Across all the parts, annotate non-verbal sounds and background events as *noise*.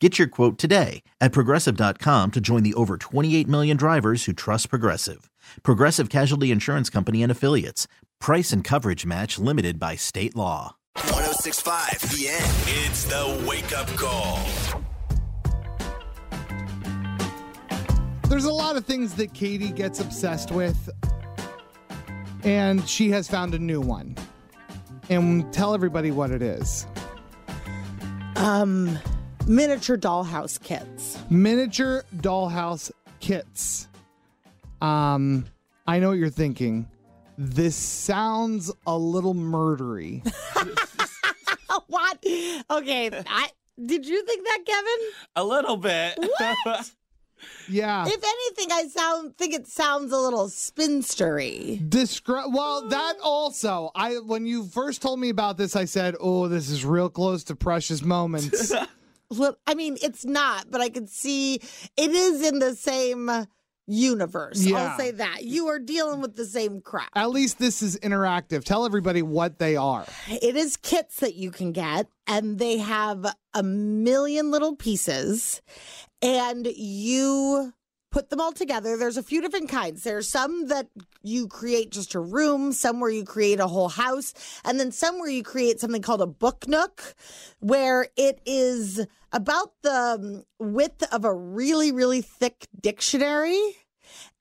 Get your quote today at progressive.com to join the over 28 million drivers who trust Progressive. Progressive Casualty Insurance Company and Affiliates. Price and coverage match limited by state law. 1065 The End. It's the wake up call. There's a lot of things that Katie gets obsessed with, and she has found a new one. And tell everybody what it is. Um, miniature dollhouse kits. Miniature dollhouse kits. Um, I know what you're thinking. This sounds a little murdery. *laughs* *laughs* what? Okay, I did you think that, Kevin? A little bit. What? *laughs* Yeah. if anything, I sound think it sounds a little spinstery. Descri- well, that also. I when you first told me about this, I said, "Oh, this is real close to precious moments." I mean, it's not, but I could see it is in the same universe. Yeah. I'll say that you are dealing with the same crap. At least this is interactive. Tell everybody what they are. It is kits that you can get, and they have a million little pieces, and you put them all together. There's a few different kinds. There's some that you create just a room, some where you create a whole house, and then some where you create something called a book nook, where it is about the um, width of a really, really thick dictionary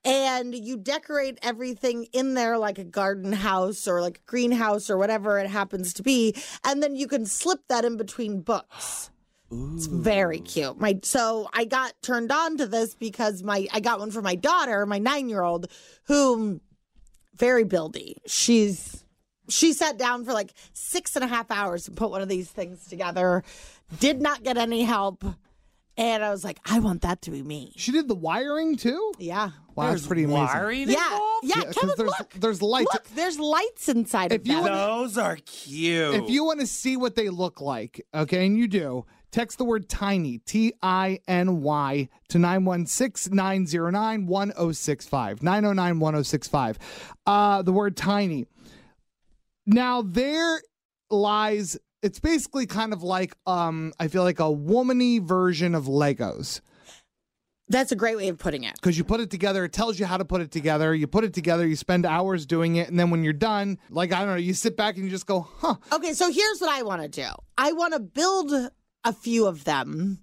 and you decorate everything in there like a garden house or like a greenhouse or whatever it happens to be and then you can slip that in between books *gasps* *gasps* it's very cute my so i got turned on to this because my i got one for my daughter my nine year old who very buildy she's she sat down for like six and a half hours and put one of these things together did not get any help and i was like i want that to be me She did the wiring too. yeah Wow, that's pretty amazing. Wiring yeah, involved? yeah, 'cause Kevin, there's look. there's lights. Look, there's lights inside If of you that. wanna- Those are cute. If you want to see what they look like, okay, and you do, text the word tiny, T I N Y, to 916 909 1065. 909 1065. Uh, the word tiny. Now, there lies, it's basically kind of like, um, I feel like a womany version of Legos. That's a great way of putting it. because you put it together. It tells you how to put it together. You put it together. You spend hours doing it, and then when you're done, like I don't know, you sit back and you just go, "Huh." Okay, so here's what I want to do. I want to build a few of them.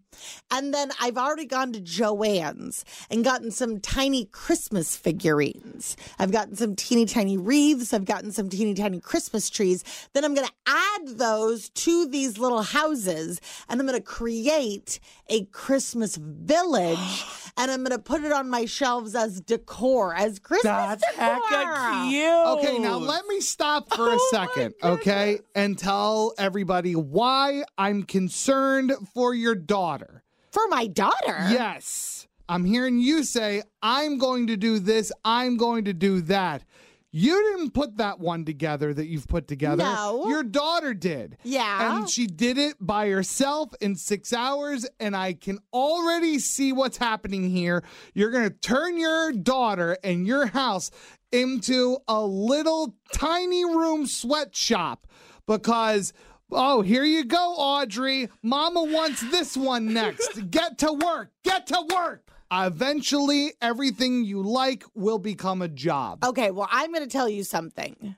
And then I've already gone to Joann's and gotten some tiny Christmas figurines. I've gotten some teeny tiny wreaths. I've gotten some teeny tiny Christmas trees. Then I'm going to add those to these little houses and I'm going to create a Christmas village *gasps* and I'm going to put it on my shelves as decor, as Christmas That's decor. hecka cute. Okay, now let me stop for a oh second, okay, and tell everybody why I'm concerned for your daughter. For my daughter? Yes. I'm hearing you say, I'm going to do this, I'm going to do that. You didn't put that one together that you've put together. No. Your daughter did. Yeah. And she did it by herself in six hours. And I can already see what's happening here. You're going to turn your daughter and your house into a little tiny room sweatshop because. Oh, here you go, Audrey. Mama wants this one next. Get to work. Get to work. Eventually, everything you like will become a job. Okay, well, I'm going to tell you something.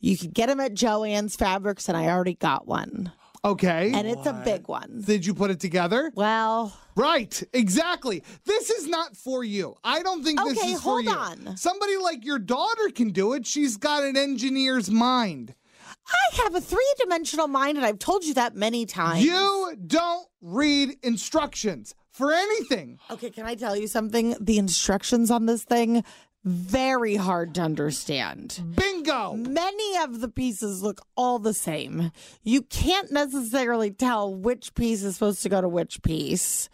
You can get them at Joann's Fabrics, and I already got one. Okay. and it's a big one. Did you put it together? Well, Right, exactly. This is not for you. I don't think this Okay, is for hold you. on. Somebody like your daughter can do it. She's got an engineer's mind. I have a three dimensional mind, and I've told you that many times. You don't read instructions for anything. Okay, can I tell you something? The instructions on this thing very hard to understand. Bingo. Many of the pieces look all the same. You can't necessarily tell which piece is supposed to go to which piece.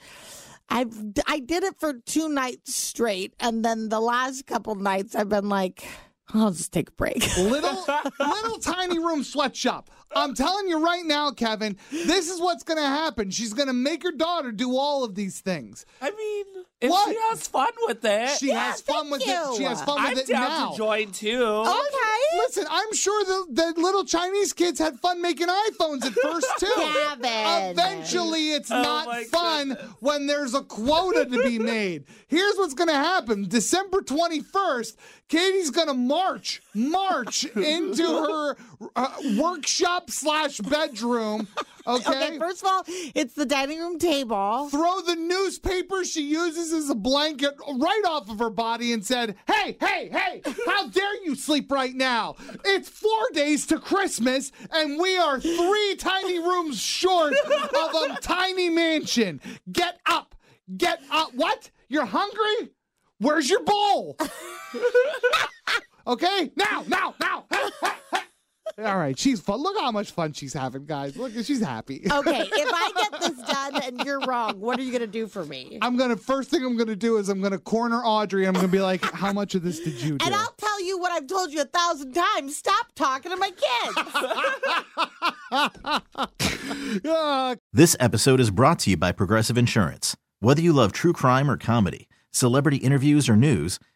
I've I did it for two nights straight, and then the last couple nights I've been like, I'll just take a break. *laughs* Little little tiny room sweatshop. I'm telling you right now, Kevin, this is what's going to happen. She's going to make her daughter do all of these things. I mean, if What? she has fun with it, She has fun with thank it. She you. has fun I'm with it down now. to join too. Okay. Listen, I'm sure the, the little Chinese kids had fun making iPhones at first *laughs* too. Gavin. Eventually, it's Oh not my fun when there's a quota to be made. Here's what's going to happen: December 21st, Katie's going to march, march into her uh, workshop slash bedroom. *laughs* Okay. Okay, first of all, it's the dining room table. Throw the newspaper she uses as a blanket right off of her body and said, Hey, hey, hey, how dare you sleep right now? It's four days to Christmas and we are three tiny rooms short of a tiny mansion. Get up. Get up. What? You're hungry? Where's your bowl? *laughs* okay? Now, now, now. *laughs* All right, she's fun. Look how much fun she's having, guys. Look, she's happy. *laughs* Okay, if I get this done and you're wrong, what are you going to do for me? I'm gonna first thing I'm gonna do is I'm gonna corner Audrey and I'm gonna be like, "How much of this did you do?" And I'll tell you what I've told you a thousand times. Stop talking to my kids. *laughs* This episode is brought to you by Progressive Insurance. Whether you love true crime or comedy, celebrity interviews or news,